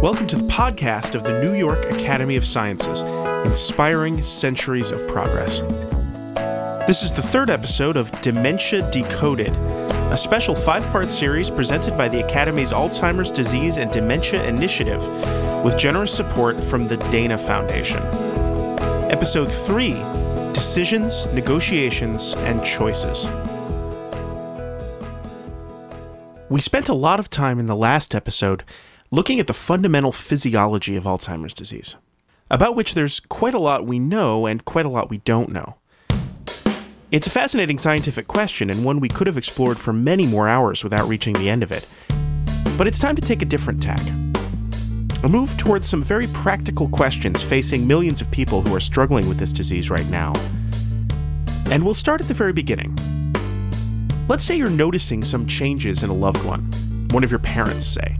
Welcome to the podcast of the New York Academy of Sciences, Inspiring Centuries of Progress. This is the third episode of Dementia Decoded, a special five part series presented by the Academy's Alzheimer's Disease and Dementia Initiative with generous support from the Dana Foundation. Episode 3 Decisions, Negotiations, and Choices. We spent a lot of time in the last episode looking at the fundamental physiology of Alzheimer's disease, about which there's quite a lot we know and quite a lot we don't know. It's a fascinating scientific question and one we could have explored for many more hours without reaching the end of it. But it's time to take a different tack. A move towards some very practical questions facing millions of people who are struggling with this disease right now. And we'll start at the very beginning. Let's say you're noticing some changes in a loved one, one of your parents, say.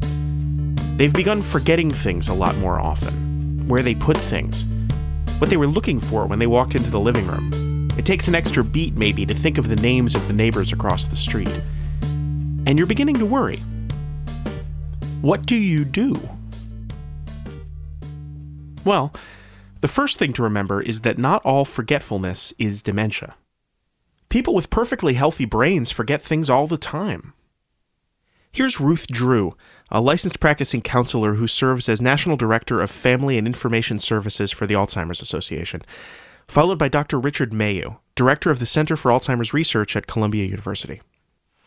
They've begun forgetting things a lot more often, where they put things, what they were looking for when they walked into the living room it takes an extra beat, maybe, to think of the names of the neighbors across the street. And you're beginning to worry. What do you do? Well, the first thing to remember is that not all forgetfulness is dementia. People with perfectly healthy brains forget things all the time. Here's Ruth Drew, a licensed practicing counselor who serves as National Director of Family and Information Services for the Alzheimer's Association followed by Dr. Richard Mayeux, Director of the Center for Alzheimer's Research at Columbia University.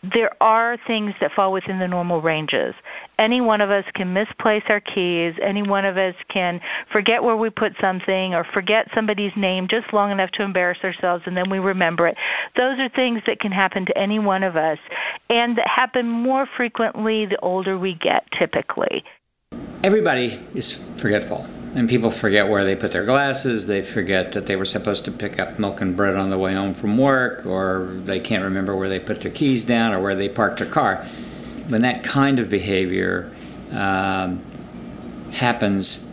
There are things that fall within the normal ranges. Any one of us can misplace our keys. Any one of us can forget where we put something or forget somebody's name just long enough to embarrass ourselves and then we remember it. Those are things that can happen to any one of us and that happen more frequently the older we get typically. Everybody is forgetful and people forget where they put their glasses. They forget that they were supposed to pick up milk and bread on the way home from work, or they can't remember where they put their keys down or where they parked their car. When that kind of behavior um, happens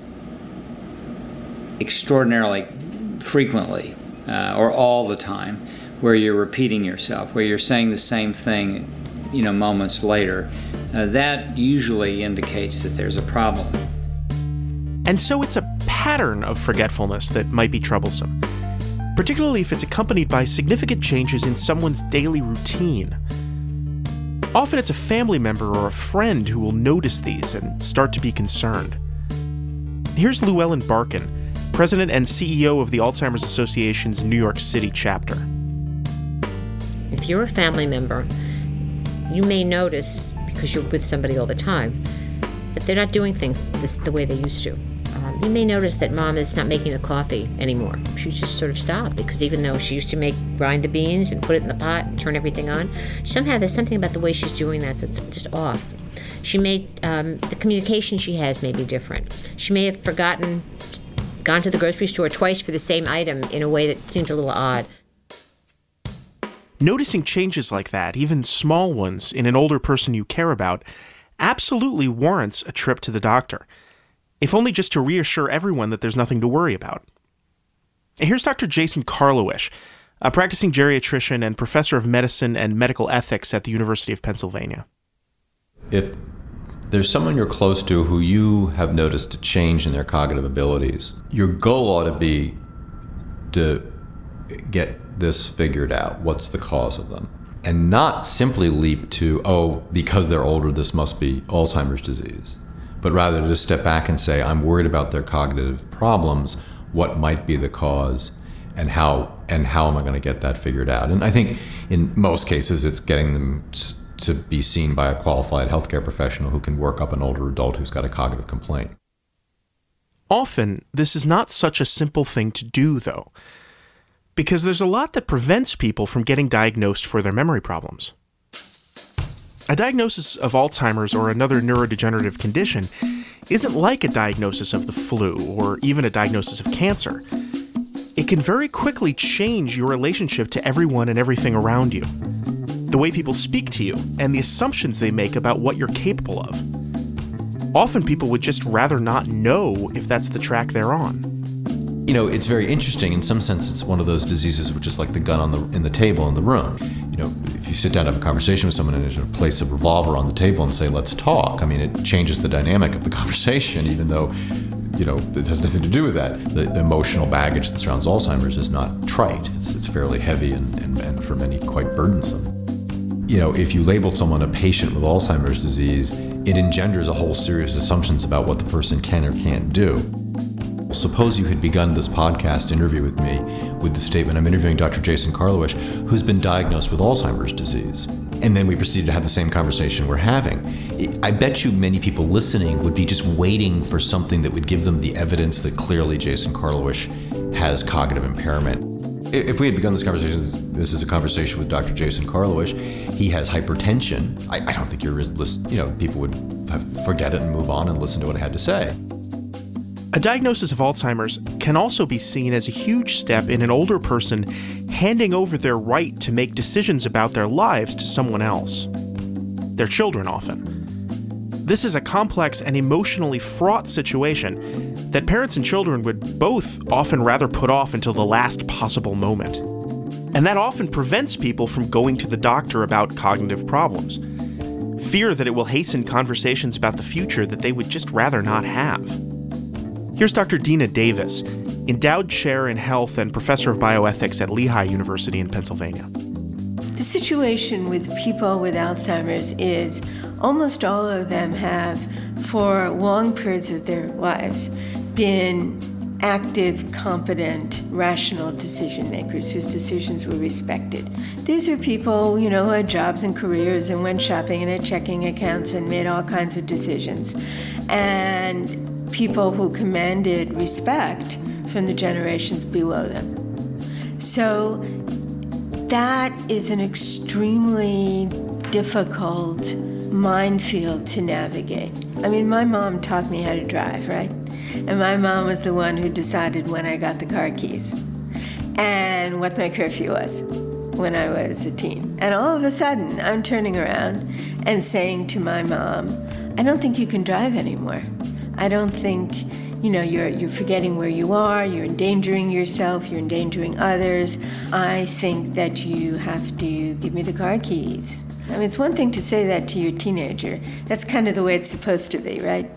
extraordinarily frequently uh, or all the time, where you're repeating yourself, where you're saying the same thing, you know, moments later, uh, that usually indicates that there's a problem. And so it's a pattern of forgetfulness that might be troublesome, particularly if it's accompanied by significant changes in someone's daily routine. Often it's a family member or a friend who will notice these and start to be concerned. Here's Lou-Ellen Barkan, President and CEO of the Alzheimer's Association's New York City chapter. If you're a family member, you may notice, because you're with somebody all the time, that they're not doing things the way they used to. You may notice that mom is not making the coffee anymore. She just sort of stopped because even though she used to make grind the beans and put it in the pot and turn everything on, somehow there's something about the way she's doing that that's just off. She may um, the communication she has may be different. She may have forgotten, gone to the grocery store twice for the same item in a way that seemed a little odd. Noticing changes like that, even small ones, in an older person you care about, absolutely warrants a trip to the doctor if only just to reassure everyone that there's nothing to worry about. Here's Dr. Jason Karlawish, a practicing geriatrician and professor of medicine and medical ethics at the University of Pennsylvania. If there's someone you're close to who you have noticed a change in their cognitive abilities, your goal ought to be to get this figured out. What's the cause of them? And not simply leap to, oh, because they're older, this must be Alzheimer's disease but rather to step back and say, I'm worried about their cognitive problems. What might be the cause, and how and how am I going to get that figured out? And I think in most cases, it's getting them to be seen by a qualified healthcare professional who can work up an older adult who's got a cognitive complaint. Often, this is not such a simple thing to do, though, because there's a lot that prevents people from getting diagnosed for their memory problems. A diagnosis of Alzheimer's or another neurodegenerative condition isn't like a diagnosis of the flu or even a diagnosis of cancer. It can very quickly change your relationship to everyone and everything around you, the way people speak to you, and the assumptions they make about what you're capable of. Often people would just rather not know if that's the track they're on. You know, it's very interesting. In some sense, it's one of those diseases which is like the gun on the in the table in the room. You know, you sit down to have a conversation with someone and there's a place a revolver on the table and say, let's talk, I mean, it changes the dynamic of the conversation, even though, you know, it has nothing to do with that. The, the emotional baggage that surrounds Alzheimer's is not trite, it's, it's fairly heavy and, and, and for many quite burdensome. You know, if you label someone a patient with Alzheimer's disease, it engenders a whole series of assumptions about what the person can or can't do. Suppose you had begun this podcast interview with me with the statement I'm interviewing Dr. Jason Karlawish, who's been diagnosed with Alzheimer's disease. And then we proceeded to have the same conversation we're having. I bet you many people listening would be just waiting for something that would give them the evidence that clearly Jason Karlawish has cognitive impairment. If we had begun this conversation, this is a conversation with Dr. Jason Karlawish. He has hypertension. I, I don't think you're, you know, people would forget it and move on and listen to what I had to say. A diagnosis of Alzheimer's can also be seen as a huge step in an older person handing over their right to make decisions about their lives to someone else. Their children, often. This is a complex and emotionally fraught situation that parents and children would both often rather put off until the last possible moment. And that often prevents people from going to the doctor about cognitive problems. Fear that it will hasten conversations about the future that they would just rather not have. Here's Dr. Dena Davis, endowed chair in health and professor of bioethics at Lehigh University in Pennsylvania. The situation with people with Alzheimer's is almost all of them have, for long periods of their lives, been active, competent, rational decision makers whose decisions were respected. These are people, you know, who had jobs and careers and went shopping and had checking accounts and made all kinds of decisions. And people who commanded respect from the generations below them. So that is an extremely difficult minefield to navigate. I mean, my mom taught me how to drive, right? And my mom was the one who decided when I got the car keys and what my curfew was when I was a teen. And all of a sudden, I'm turning around and saying to my mom, I don't think you can drive anymore. I don't think you know you're you're forgetting where you are you're endangering yourself you're endangering others. I think that you have to give me the car keys. I mean it's one thing to say that to your teenager. That's kind of the way it's supposed to be right?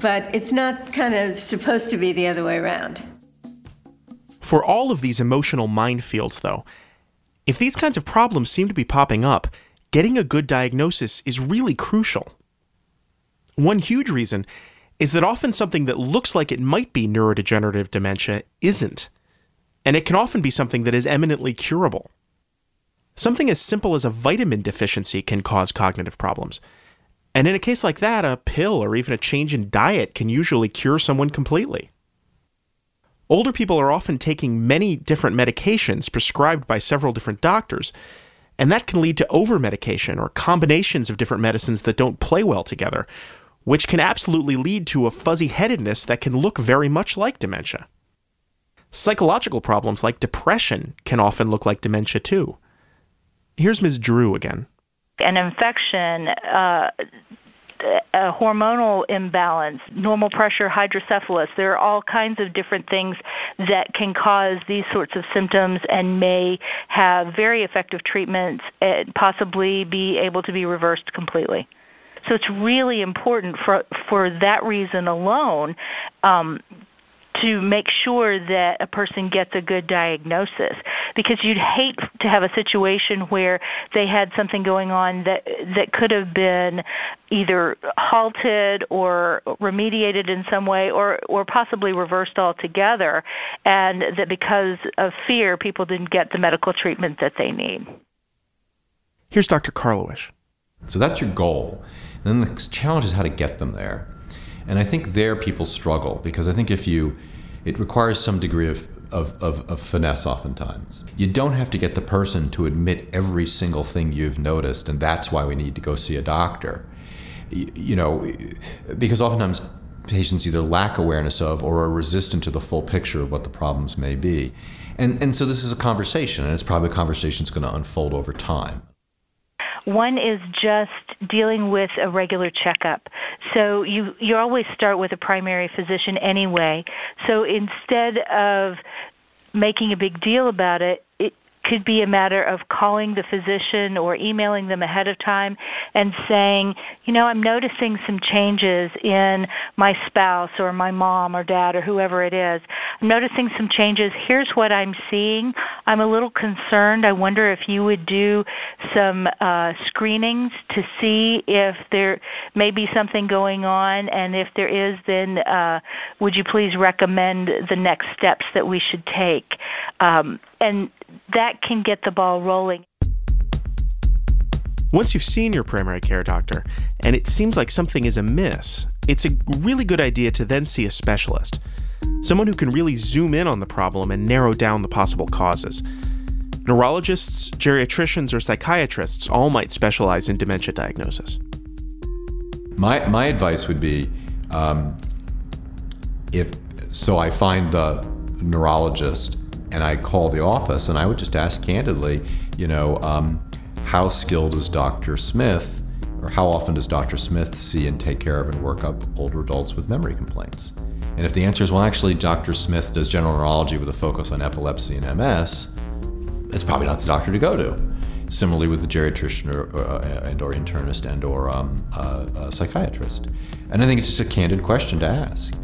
But it's not kind of supposed to be the other way around. For all of these emotional minefields though if these kinds of problems seem to be popping up getting a good diagnosis is really crucial. One huge reason is that often something that looks like it might be neurodegenerative dementia isn't. And it can often be something that is eminently curable. Something as simple as a vitamin deficiency can cause cognitive problems. And in a case like that, a pill or even a change in diet can usually cure someone completely. Older people are often taking many different medications prescribed by several different doctors, and that can lead to over medication or combinations of different medicines that don't play well together, which can absolutely lead to a fuzzy headedness that can look very much like dementia. Psychological problems like depression can often look like dementia too. Here's Ms. Drew again. An infection, uh, a hormonal imbalance, normal pressure, hydrocephalus. There are all kinds of different things that can cause these sorts of symptoms and may have very effective treatments and possibly be able to be reversed completely. So it's really important for for that reason alone um, to make sure that a person gets a good diagnosis because you'd hate to have a situation where they had something going on that that could have been either halted or remediated in some way or or possibly reversed altogether and that because of fear people didn't get the medical treatment that they need. Here's Dr. Karlawish. So that's your goal. And then the challenge is how to get them there. And I think there people struggle because I think if you, it requires some degree of, of, of, of, finesse oftentimes. You don't have to get the person to admit every single thing you've noticed, and that's why we need to go see a doctor. You, you know, because oftentimes patients either lack awareness of or are resistant to the full picture of what the problems may be. And, and so this is a conversation, and it's probably a conversation that's going to unfold over time. One is just dealing with a regular checkup. So you you always start with a primary physician anyway. So instead of making a big deal about it, could be a matter of calling the physician or emailing them ahead of time and saying, you know, I'm noticing some changes in my spouse or my mom or dad or whoever it is. I'm noticing some changes. Here's what I'm seeing. I'm a little concerned. I wonder if you would do some uh, screenings to see if there may be something going on, and if there is, then uh, would you please recommend the next steps that we should take? Um, and that can get the ball rolling. Once you've seen your primary care doctor and it seems like something is amiss, it's a really good idea to then see a specialist. Someone who can really zoom in on the problem and narrow down the possible causes. Neurologists, geriatricians, or psychiatrists all might specialize in dementia diagnosis. My, my advice would be um, if so, I find the neurologist and I call the office and I would just ask candidly, you know, um, how skilled is Dr. Smith, or how often does Dr. Smith see and take care of and work up older adults with memory complaints? And if the answer is, well, actually, Dr. Smith does general neurology with a focus on epilepsy and MS, it's probably not the doctor to go to. Similarly, with the geriatrician or, uh, and or internist and or um, uh, psychiatrist. And I think it's just a candid question to ask.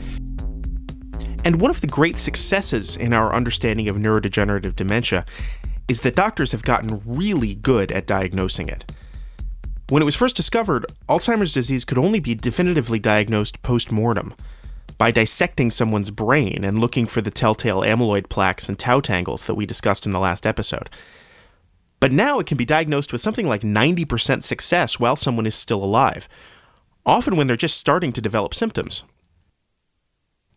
And one of the great successes in our understanding of neurodegenerative dementia is that doctors have gotten really good at diagnosing it. When it was first discovered, Alzheimer's disease could only be definitively diagnosed post mortem by dissecting someone's brain and looking for the telltale amyloid plaques and tau tangles that we discussed in the last episode. But now it can be diagnosed with something like 90% success while someone is still alive, often when they're just starting to develop symptoms.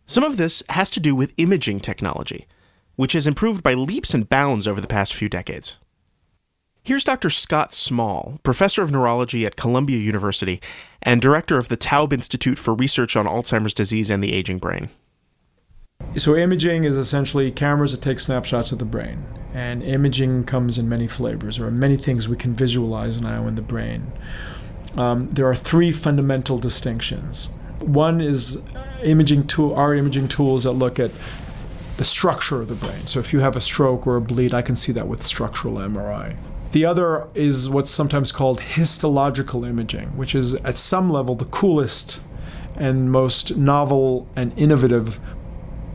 Some of this has to do with imaging technology, which has improved by leaps and bounds over the past few decades. Here's Dr. Scott Small, professor of neurology at Columbia University and director of the Taub Institute for Research on Alzheimer's Disease and the Aging Brain. So, imaging is essentially cameras that take snapshots of the brain. And imaging comes in many flavors. There are many things we can visualize now in the brain. Um, there are three fundamental distinctions. One is imaging tool, our imaging tools that look at the structure of the brain. So if you have a stroke or a bleed, I can see that with structural MRI. The other is what's sometimes called histological imaging, which is at some level the coolest and most novel and innovative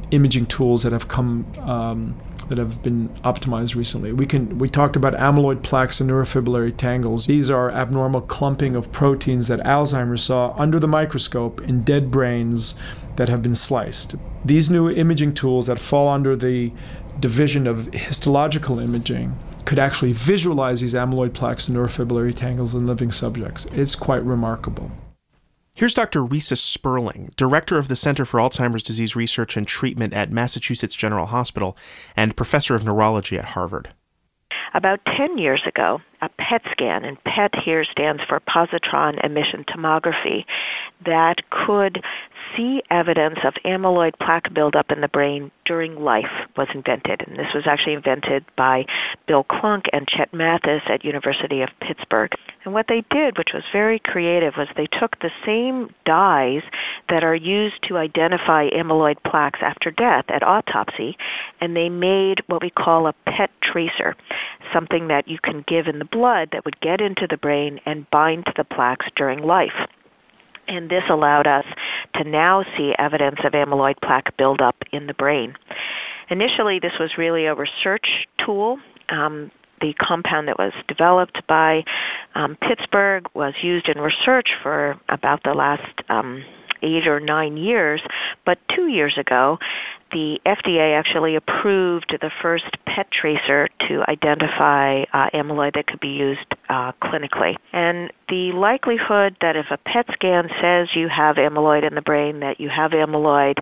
imaging tools that have come um, that have been optimized recently. We can we talked about amyloid plaques and neurofibrillary tangles. These are abnormal clumping of proteins that Alzheimer's saw under the microscope in dead brains that have been sliced. These new imaging tools that fall under the division of histological imaging could actually visualize these amyloid plaques and neurofibrillary tangles in living subjects. It's quite remarkable. Here's Dr. Risa Sperling, director of the Center for Alzheimer's Disease Research and Treatment at Massachusetts General Hospital and professor of neurology at Harvard. About 10 years ago, a PET scan, and PET here stands for positron emission tomography, that could see evidence of amyloid plaque buildup in the brain during life was invented. And this was actually invented by Bill Klunk and Chet Mathis at University of Pittsburgh. And what they did, which was very creative, was they took the same dyes that are used to identify amyloid plaques after death at autopsy, and they made what we call a PET tracer, something that you can give in the blood that would get into the brain and bind to the plaques during life. And this allowed us to now see evidence of amyloid plaque buildup in the brain. Initially, this was really a research tool. Um, the compound that was developed by um, Pittsburgh was used in research for about the last um, eight or nine years. But two years ago, the FDA actually approved the first PET tracer to identify uh, amyloid that could be used uh, clinically. And the likelihood that if a PET scan says you have amyloid in the brain, that you have amyloid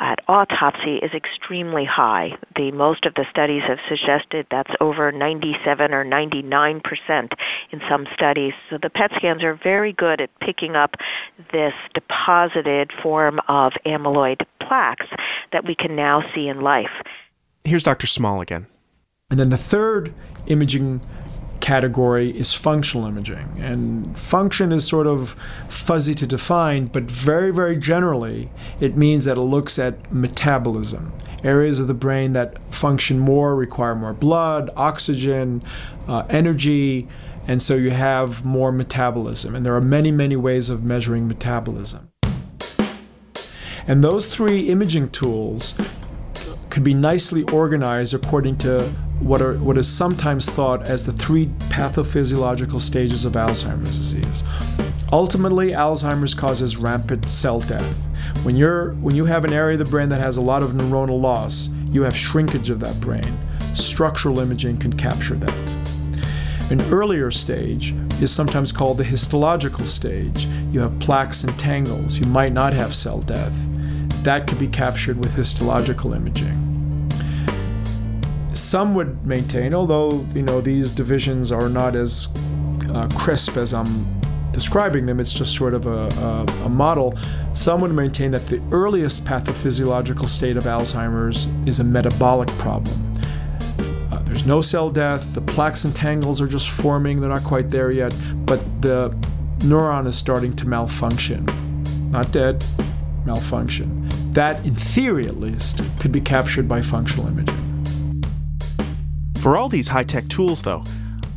at autopsy is extremely high. The most of the studies have suggested that's over 97 or 99 percent in some studies. So the PET scans are very good at picking up this deposited form of amyloid plaques that we can now see in life. Here's Dr. Small again. And then the third imaging category is functional imaging. And function is sort of fuzzy to define, but very, very generally, it means that it looks at metabolism. Areas of the brain that function more require more blood, oxygen, uh, energy, and so you have more metabolism. And there are many, many ways of measuring metabolism. And those three imaging tools could be nicely organized according to what are what is sometimes thought as the three pathophysiological stages of Alzheimer's disease. Ultimately, Alzheimer's causes rampant cell death. When you're when you have an area of the brain that has a lot of neuronal loss, you have shrinkage of that brain. Structural imaging can capture that. An earlier stage is sometimes called the histological stage. You have plaques and tangles. You might not have cell death. That could be captured with histological imaging. Some would maintain, although you know these divisions are not as uh, crisp as I'm describing them, it's just sort of a, a, a model. Some would maintain that the earliest pathophysiological state of Alzheimer's is a metabolic problem there's no cell death. The plaques and tangles are just forming. They're not quite there yet. But the neuron is starting to malfunction. Not dead, malfunction. That, in theory at least, could be captured by functional imaging. For all these high tech tools, though,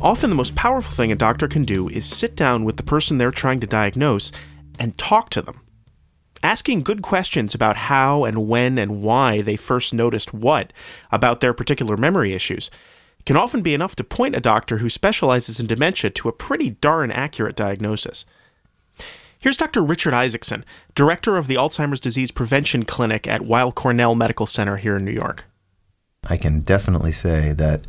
often the most powerful thing a doctor can do is sit down with the person they're trying to diagnose and talk to them. Asking good questions about how and when and why they first noticed what about their particular memory issues can often be enough to point a doctor who specializes in dementia to a pretty darn accurate diagnosis. Here's Dr. Richard Isaacson, director of the Alzheimer's Disease Prevention Clinic at Weill Cornell Medical Center here in New York. I can definitely say that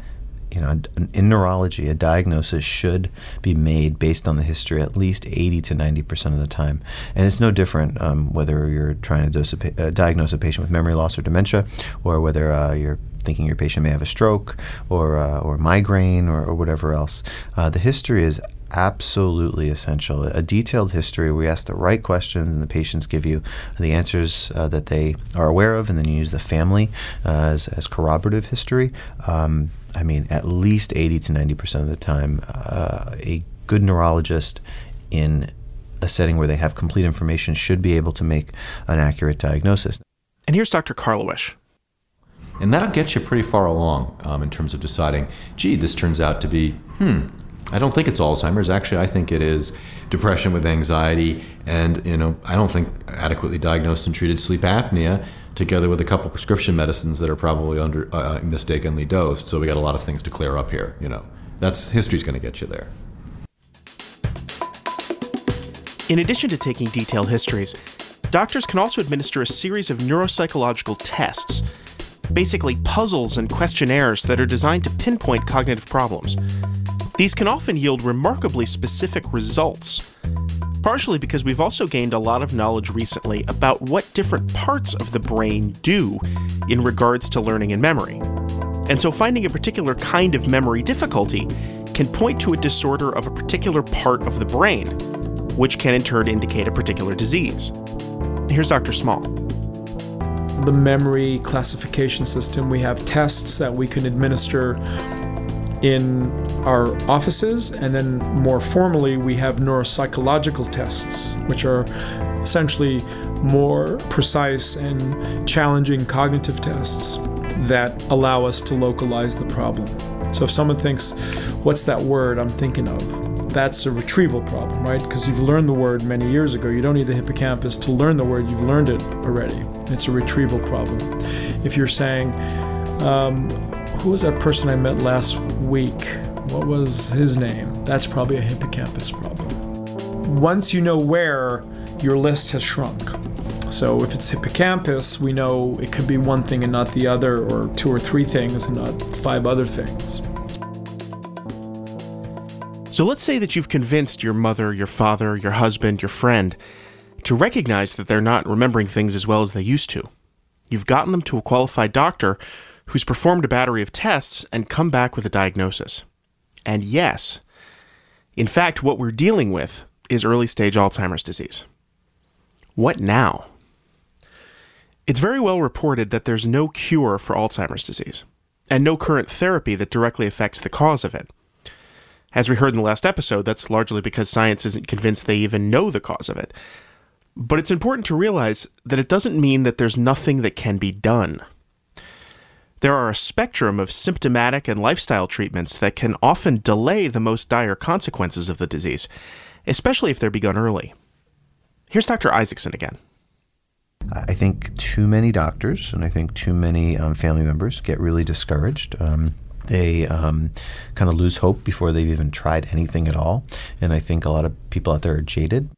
you know, in neurology, a diagnosis should be made based on the history at least 80 to 90 percent of the time. And it's no different um, whether you're trying to a, uh, diagnose a patient with memory loss or dementia, or whether uh, you're thinking your patient may have a stroke or uh, or migraine or, or whatever else. Uh, the history is absolutely essential. A detailed history where you ask the right questions and the patients give you the answers uh, that they are aware of, and then you use the family uh, as, as corroborative history. Um, I mean, at least 80 to 90% of the time, uh, a good neurologist in a setting where they have complete information should be able to make an accurate diagnosis. And here's Dr. Karlawish. And that'll get you pretty far along um, in terms of deciding, gee, this turns out to be, hmm, I don't think it's Alzheimer's. Actually, I think it is depression with anxiety, and you know, I don't think adequately diagnosed and treated sleep apnea together with a couple prescription medicines that are probably under uh, mistakenly dosed. So we got a lot of things to clear up here. You know, that's history's going to get you there. In addition to taking detailed histories, doctors can also administer a series of neuropsychological tests, basically puzzles and questionnaires that are designed to pinpoint cognitive problems. These can often yield remarkably specific results partially because we've also gained a lot of knowledge recently about what different parts of the brain do in regards to learning and memory. And so finding a particular kind of memory difficulty can point to a disorder of a particular part of the brain, which can in turn indicate a particular disease. Here's Dr. Small. The memory classification system, we have tests that we can administer in our offices, and then more formally, we have neuropsychological tests, which are essentially more precise and challenging cognitive tests that allow us to localize the problem. So if someone thinks, What's that word I'm thinking of? That's a retrieval problem, right? Because you've learned the word many years ago. You don't need the hippocampus to learn the word, you've learned it already. It's a retrieval problem. If you're saying, um, who was that person I met last week? What was his name? That's probably a hippocampus problem. Once you know where, your list has shrunk. So if it's hippocampus, we know it could be one thing and not the other, or two or three things and not five other things. So let's say that you've convinced your mother, your father, your husband, your friend to recognize that they're not remembering things as well as they used to. You've gotten them to a qualified doctor who's performed a battery of tests and come back with a diagnosis. And yes, in fact, what we're dealing with is early stage Alzheimer's disease. What now? It's very well reported that there's no cure for Alzheimer's disease, and no current therapy that directly affects the cause of it. As we heard in the last episode, that's largely because science isn't convinced they even know the cause of it. But it's important to realize that it doesn't mean that there's nothing that can be done. There are a spectrum of symptomatic and lifestyle treatments that can often delay the most dire consequences of the disease, especially if they're begun early. Here's Dr. Isaacson again. I think too many doctors and I think too many um, family members get really discouraged. Um, they um, kind of lose hope before they've even tried anything at all. And I think a lot of people out there are jaded.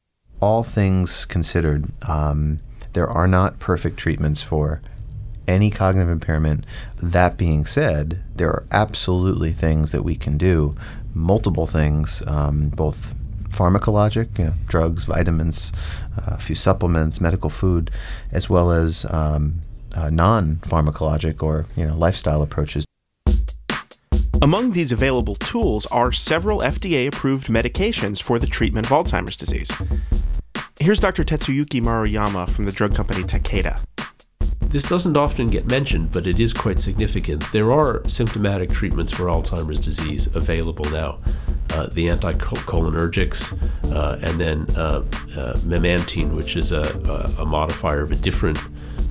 All things considered, um, there are not perfect treatments for any cognitive impairment. That being said, there are absolutely things that we can do, multiple things, um, both pharmacologic, you know, drugs, vitamins, uh, a few supplements, medical food, as well as um, uh, non-pharmacologic or you know lifestyle approaches. Among these available tools are several FDA-approved medications for the treatment of Alzheimer's disease. Here's Dr. Tetsuyuki Maruyama from the drug company Takeda. This doesn't often get mentioned, but it is quite significant. There are symptomatic treatments for Alzheimer's disease available now. Uh, the anticholinergics, uh, and then uh, uh, memantine, which is a, a, a, modifier of a different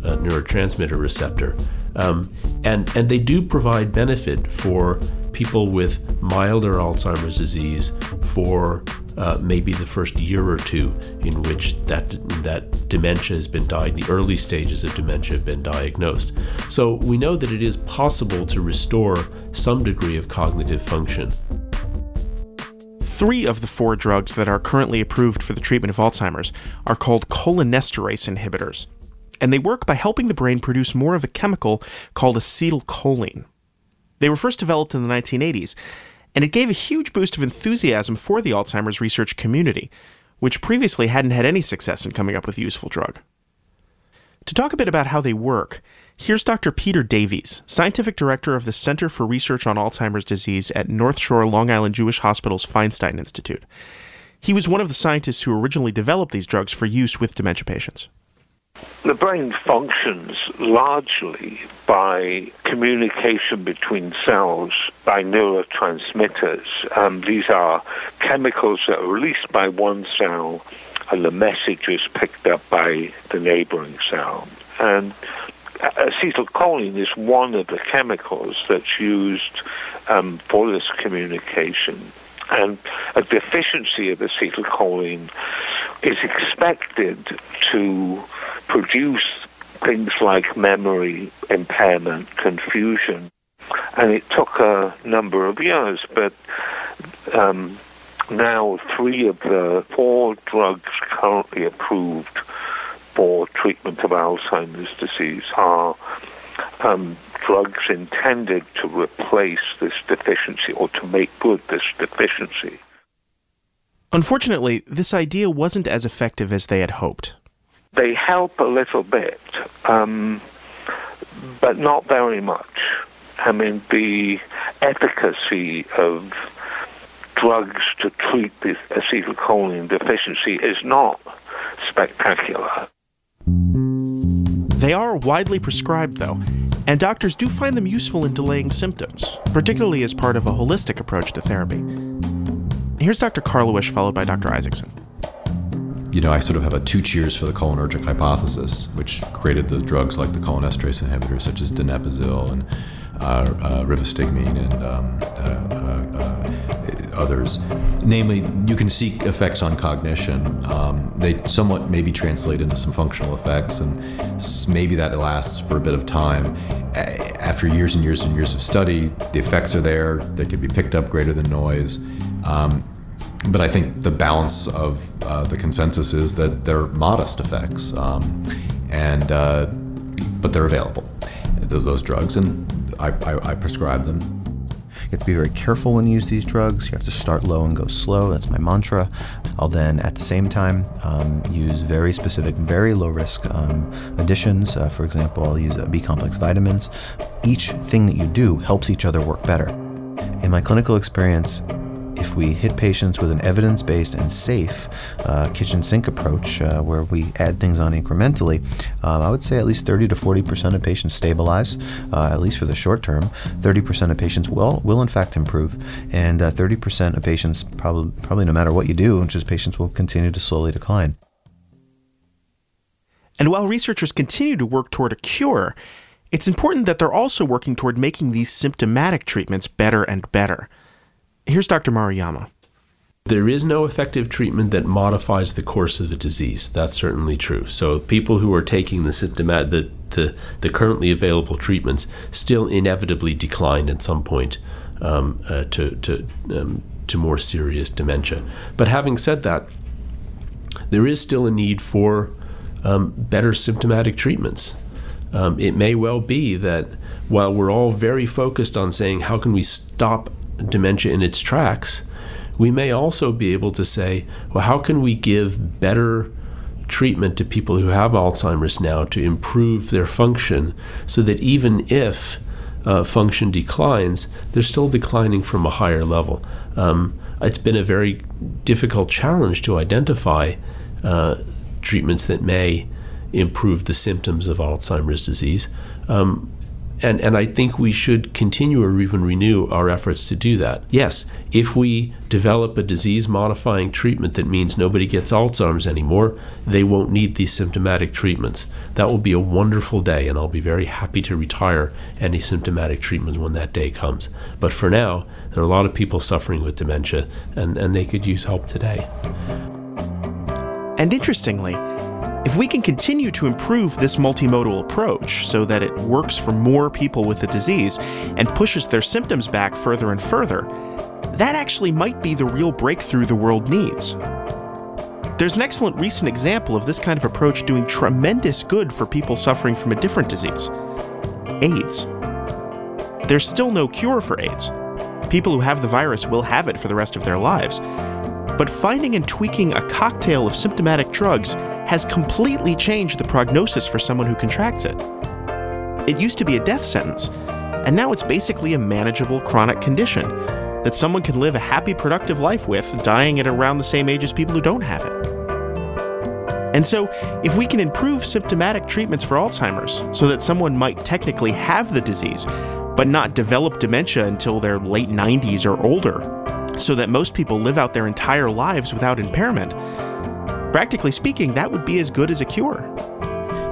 uh, neurotransmitter receptor. Um, and, and they do provide benefit for people with milder Alzheimer's disease for uh, maybe the first year or two in which that that dementia has been died, the early stages of dementia have been diagnosed. So we know that it is possible to restore some degree of cognitive function. Three of the four drugs that are currently approved for the treatment of Alzheimer's are called cholinesterase inhibitors, and they work by helping the brain produce more of a chemical called acetylcholine. They were first developed in the 1980s and it gave a huge boost of enthusiasm for the Alzheimer's research community, which previously hadn't had any success in coming up with a useful drug. To talk a bit about how they work, here's Dr. Peter Davies, Scientific Director of the Center for Research on Alzheimer's Disease at North Shore Long Island Jewish Hospital's Feinstein Institute. He was one of the scientists who originally developed these drugs for use with dementia patients. The brain functions largely by communication between cells by neurotransmitters. Um, these are chemicals that are released by one cell and the message is picked up by the neighboring cell. And acetylcholine is one of the chemicals that's used um, for this communication. And a deficiency of acetylcholine is expected to produce things like memory impairment, confusion. And it took a number of years, but um, now three of the four drugs currently approved for treatment of Alzheimer's disease are um, drugs intended to replace this deficiency or to make good this deficiency. Unfortunately, this idea wasn't as effective as they had hoped. They help a little bit, um, but not very much. I mean, the efficacy of drugs to treat this acetylcholine deficiency is not spectacular. They are widely prescribed, though, and doctors do find them useful in delaying symptoms, particularly as part of a holistic approach to therapy. Here's Dr. Karlawish, followed by Dr. Isaacson. You know, I sort of have a two cheers for the cholinergic hypothesis, which created the drugs like the cholinesterase inhibitors, such as donepezil and uh, uh, rivastigmine and um, uh, uh, uh, others. Namely, you can see effects on cognition. Um, they somewhat maybe translate into some functional effects, and maybe that lasts for a bit of time. After years and years and years of study, the effects are there. They can be picked up greater than noise. Um, but I think the balance of uh, the consensus is that they're modest effects, um, and uh, but they're available. Those, those drugs, and I, I, I prescribe them. Have to be very careful when you use these drugs. You have to start low and go slow. That's my mantra. I'll then, at the same time, um, use very specific, very low risk um, additions. Uh, for example, I'll use uh, B complex vitamins. Each thing that you do helps each other work better. In my clinical experience, we hit patients with an evidence based and safe uh, kitchen sink approach uh, where we add things on incrementally, um, I would say at least 30 to 40% of patients stabilize, uh, at least for the short term. 30% of patients will, will in fact improve, and 30% uh, of patients, probably, probably no matter what you do, just patients will continue to slowly decline. And while researchers continue to work toward a cure, it's important that they're also working toward making these symptomatic treatments better and better. Here's Dr. Maruyama. There is no effective treatment that modifies the course of the disease. That's certainly true. So people who are taking the symptomatic, the, the, the currently available treatments still inevitably decline at some point um, uh, to, to, um, to more serious dementia. But having said that, there is still a need for um, better symptomatic treatments um, it may well be that while we're all very focused on saying how can we stop dementia in its tracks, we may also be able to say, well, how can we give better treatment to people who have Alzheimer's now to improve their function so that even if uh, function declines, they're still declining from a higher level. Um, it's been a very difficult challenge to identify uh, treatments that may improve the symptoms of Alzheimer's disease. Um, and, and I think we should continue or even renew our efforts to do that. Yes, if we develop a disease modifying treatment that means nobody gets Alzheimer's anymore, they won't need these symptomatic treatments. That will be a wonderful day, and I'll be very happy to retire any symptomatic treatments when that day comes. But for now, there are a lot of people suffering with dementia, and, and they could use help today. And interestingly, if we can continue to improve this multimodal approach so that it works for more people with the disease and pushes their symptoms back further and further, that actually might be the real breakthrough the world needs. There's an excellent recent example of this kind of approach doing tremendous good for people suffering from a different disease AIDS. There's still no cure for AIDS. People who have the virus will have it for the rest of their lives. But finding and tweaking a cocktail of symptomatic drugs has completely changed the prognosis for someone who contracts it. It used to be a death sentence, and now it's basically a manageable chronic condition that someone can live a happy, productive life with, dying at around the same age as people who don't have it. And so, if we can improve symptomatic treatments for Alzheimer's so that someone might technically have the disease, but not develop dementia until their late 90s or older, so that most people live out their entire lives without impairment, Practically speaking, that would be as good as a cure.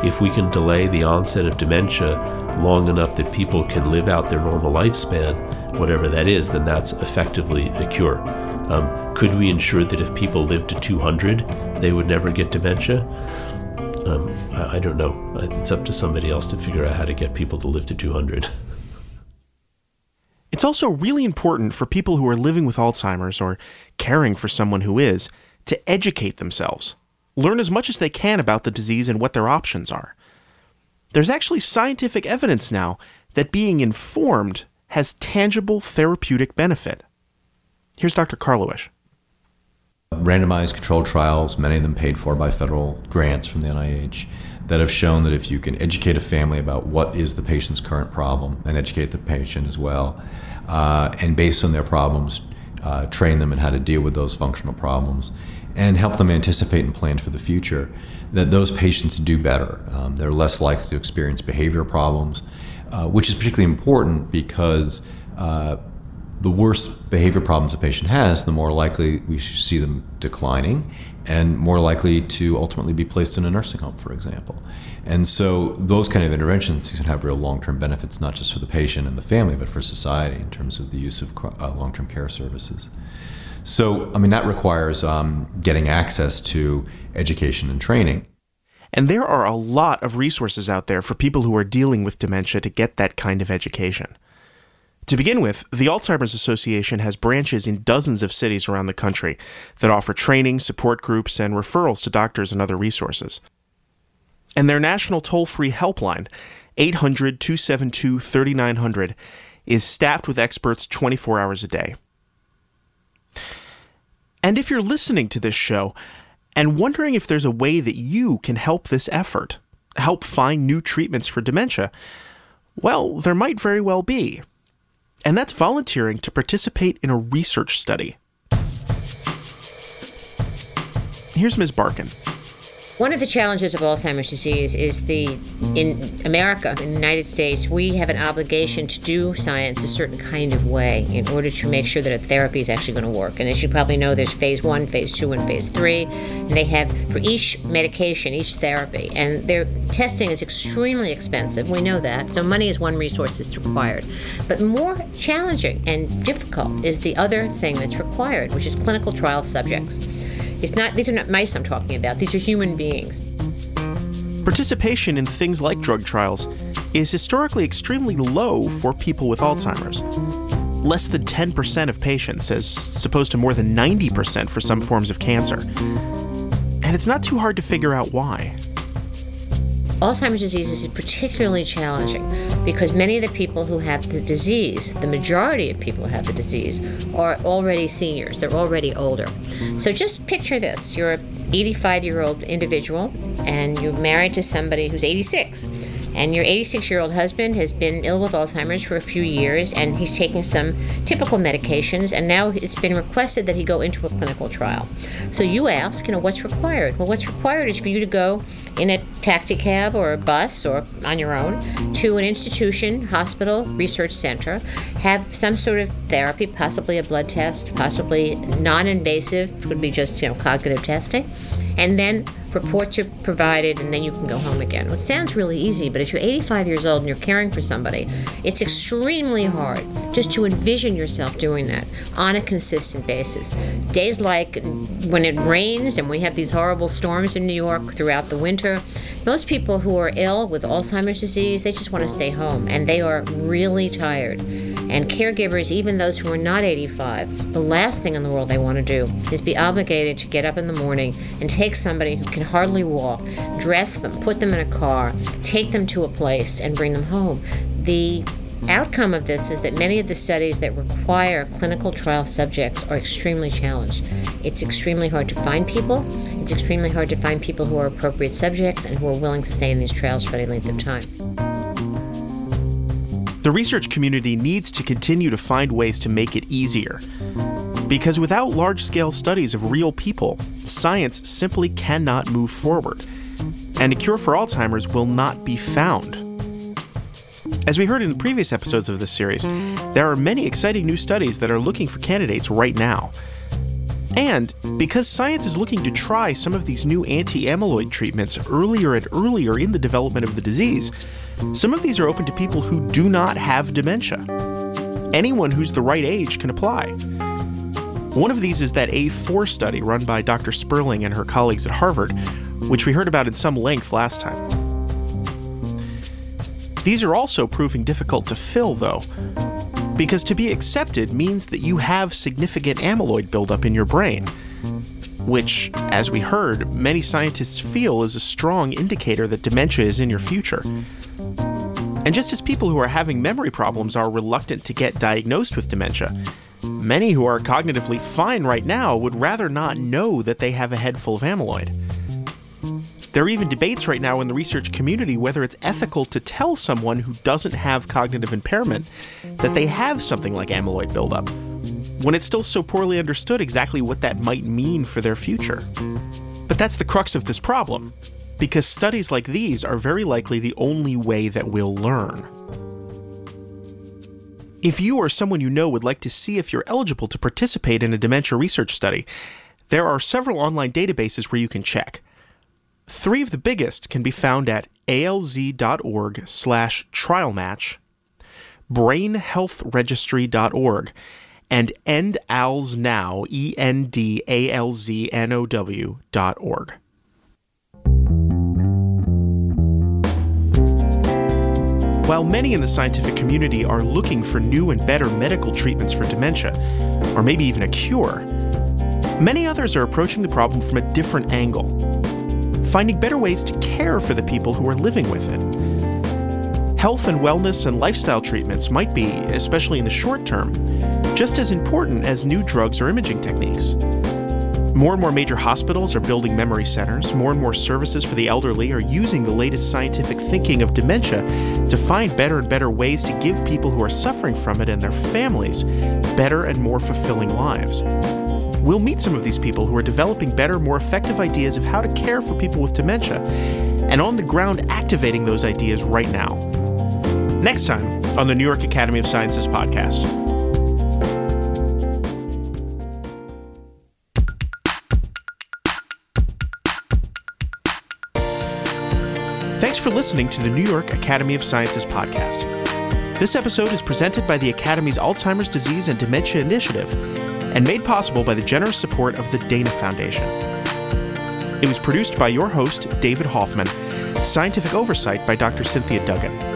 If we can delay the onset of dementia long enough that people can live out their normal lifespan, whatever that is, then that's effectively a cure. Um, could we ensure that if people lived to 200, they would never get dementia? Um, I, I don't know. It's up to somebody else to figure out how to get people to live to 200. It's also really important for people who are living with Alzheimer's or caring for someone who is to educate themselves, learn as much as they can about the disease and what their options are. There's actually scientific evidence now that being informed has tangible therapeutic benefit. Here's Dr. Karlawish. Randomized controlled trials, many of them paid for by federal grants from the NIH, that have shown that if you can educate a family about what is the patient's current problem and educate the patient as well, uh, and based on their problems, uh, train them in how to deal with those functional problems, and help them anticipate and plan for the future, that those patients do better. Um, they're less likely to experience behavior problems, uh, which is particularly important because uh, the worse behavior problems a patient has, the more likely we see them declining and more likely to ultimately be placed in a nursing home, for example. And so those kind of interventions can have real long-term benefits, not just for the patient and the family, but for society in terms of the use of uh, long-term care services. So, I mean, that requires um, getting access to education and training. And there are a lot of resources out there for people who are dealing with dementia to get that kind of education. To begin with, the Alzheimer's Association has branches in dozens of cities around the country that offer training, support groups, and referrals to doctors and other resources. And their national toll free helpline, 800 272 3900, is staffed with experts 24 hours a day. And if you're listening to this show and wondering if there's a way that you can help this effort, help find new treatments for dementia, well, there might very well be and that's volunteering to participate in a research study. Here's Ms. Barkan. One of the challenges of Alzheimer's disease is the in America, in the United States, we have an obligation to do science a certain kind of way in order to make sure that a therapy is actually going to work. And as you probably know, there's phase one, phase two, and phase three. And they have for each medication, each therapy, and their testing is extremely expensive. We know that. So money is one resource that's required. But more challenging and difficult is the other thing that's required, which is clinical trial subjects. It's not these are not mice I'm talking about. These are human beings. Participation in things like drug trials is historically extremely low for people with Alzheimer's. Less than 10% of patients, as opposed to more than 90% for some forms of cancer. And it's not too hard to figure out why. Alzheimer's disease is particularly challenging because many of the people who have the disease, the majority of people who have the disease, are already seniors. They're already older. So just picture this you're an 85 year old individual and you're married to somebody who's 86 and your 86 year old husband has been ill with Alzheimer's for a few years and he's taking some typical medications and now it's been requested that he go into a clinical trial. So you ask, you know, what's required? Well, what's required is for you to go in a taxi cab or a bus or on your own to an institution, hospital, research center, have some sort of therapy, possibly a blood test, possibly non invasive, could be just, you know, cognitive testing, and then reports are provided, and then you can go home again. Well, it sounds really easy, but if you're 85 years old and you're caring for somebody, it's extremely hard just to envision yourself doing that on a consistent basis. Days like when it rains and we have these horrible storms in New York throughout the winter, most people who are ill with Alzheimer's disease, they just want to stay home and they are really tired. And caregivers, even those who are not 85, the last thing in the world they want to do is be obligated to get up in the morning and take somebody who can hardly walk, dress them, put them in a car, take them to a place, and bring them home. The outcome of this is that many of the studies that require clinical trial subjects are extremely challenged. It's extremely hard to find people. It's extremely hard to find people who are appropriate subjects and who are willing to stay in these trials for any length of time. The research community needs to continue to find ways to make it easier. Because without large scale studies of real people, science simply cannot move forward. And a cure for Alzheimer's will not be found. As we heard in the previous episodes of this series, there are many exciting new studies that are looking for candidates right now. And because science is looking to try some of these new anti amyloid treatments earlier and earlier in the development of the disease, some of these are open to people who do not have dementia. Anyone who's the right age can apply. One of these is that A4 study run by Dr. Sperling and her colleagues at Harvard, which we heard about in some length last time. These are also proving difficult to fill, though, because to be accepted means that you have significant amyloid buildup in your brain, which, as we heard, many scientists feel is a strong indicator that dementia is in your future. And just as people who are having memory problems are reluctant to get diagnosed with dementia, many who are cognitively fine right now would rather not know that they have a head full of amyloid. There are even debates right now in the research community whether it's ethical to tell someone who doesn't have cognitive impairment that they have something like amyloid buildup, when it's still so poorly understood exactly what that might mean for their future. But that's the crux of this problem, because studies like these are very likely the only way that we'll learn. If you or someone you know would like to see if you're eligible to participate in a dementia research study, there are several online databases where you can check. Three of the biggest can be found at alz.org slash trialmatch, brainhealthregistry.org, and endalznow, E-N-D-A-L-Z-N-O-W dot org. While many in the scientific community are looking for new and better medical treatments for dementia, or maybe even a cure, many others are approaching the problem from a different angle, finding better ways to care for the people who are living with it. Health and wellness and lifestyle treatments might be, especially in the short term, just as important as new drugs or imaging techniques. More and more major hospitals are building memory centers. More and more services for the elderly are using the latest scientific thinking of dementia to find better and better ways to give people who are suffering from it and their families better and more fulfilling lives. We'll meet some of these people who are developing better, more effective ideas of how to care for people with dementia and on the ground activating those ideas right now. Next time on the New York Academy of Sciences podcast. Thanks for listening to the New York Academy of Sciences podcast. This episode is presented by the Academy's Alzheimer's Disease and Dementia Initiative and made possible by the generous support of the Dana Foundation. It was produced by your host, David Hoffman, scientific oversight by Dr. Cynthia Duggan.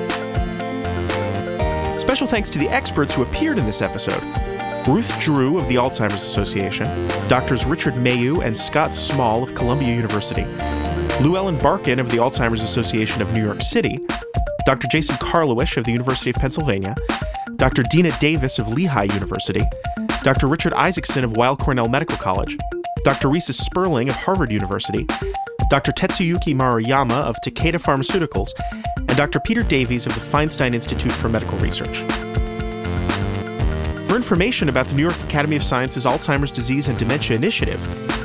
Special thanks to the experts who appeared in this episode Ruth Drew of the Alzheimer's Association, Drs. Richard Mayeux and Scott Small of Columbia University, Lou Ellen Barkan of the Alzheimer's Association of New York City, Dr. Jason Karlawish of the University of Pennsylvania, Dr. Dena Davis of Lehigh University, Dr. Richard Isaacson of Weill Cornell Medical College, Dr. Reisa Sperling of Harvard University, Dr. Tetsuyuki Maruyama of Takeda Pharmaceuticals, and Dr. Peter Davies of the Feinstein Institute for Medical Research. For information about the New York Academy of Sciences Alzheimer's Disease and Dementia Initiative,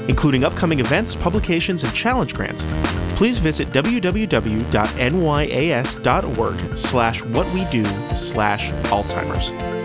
including upcoming events, publications, and challenge grants, please visit www.nyas.org slash what we do slash Alzheimer's.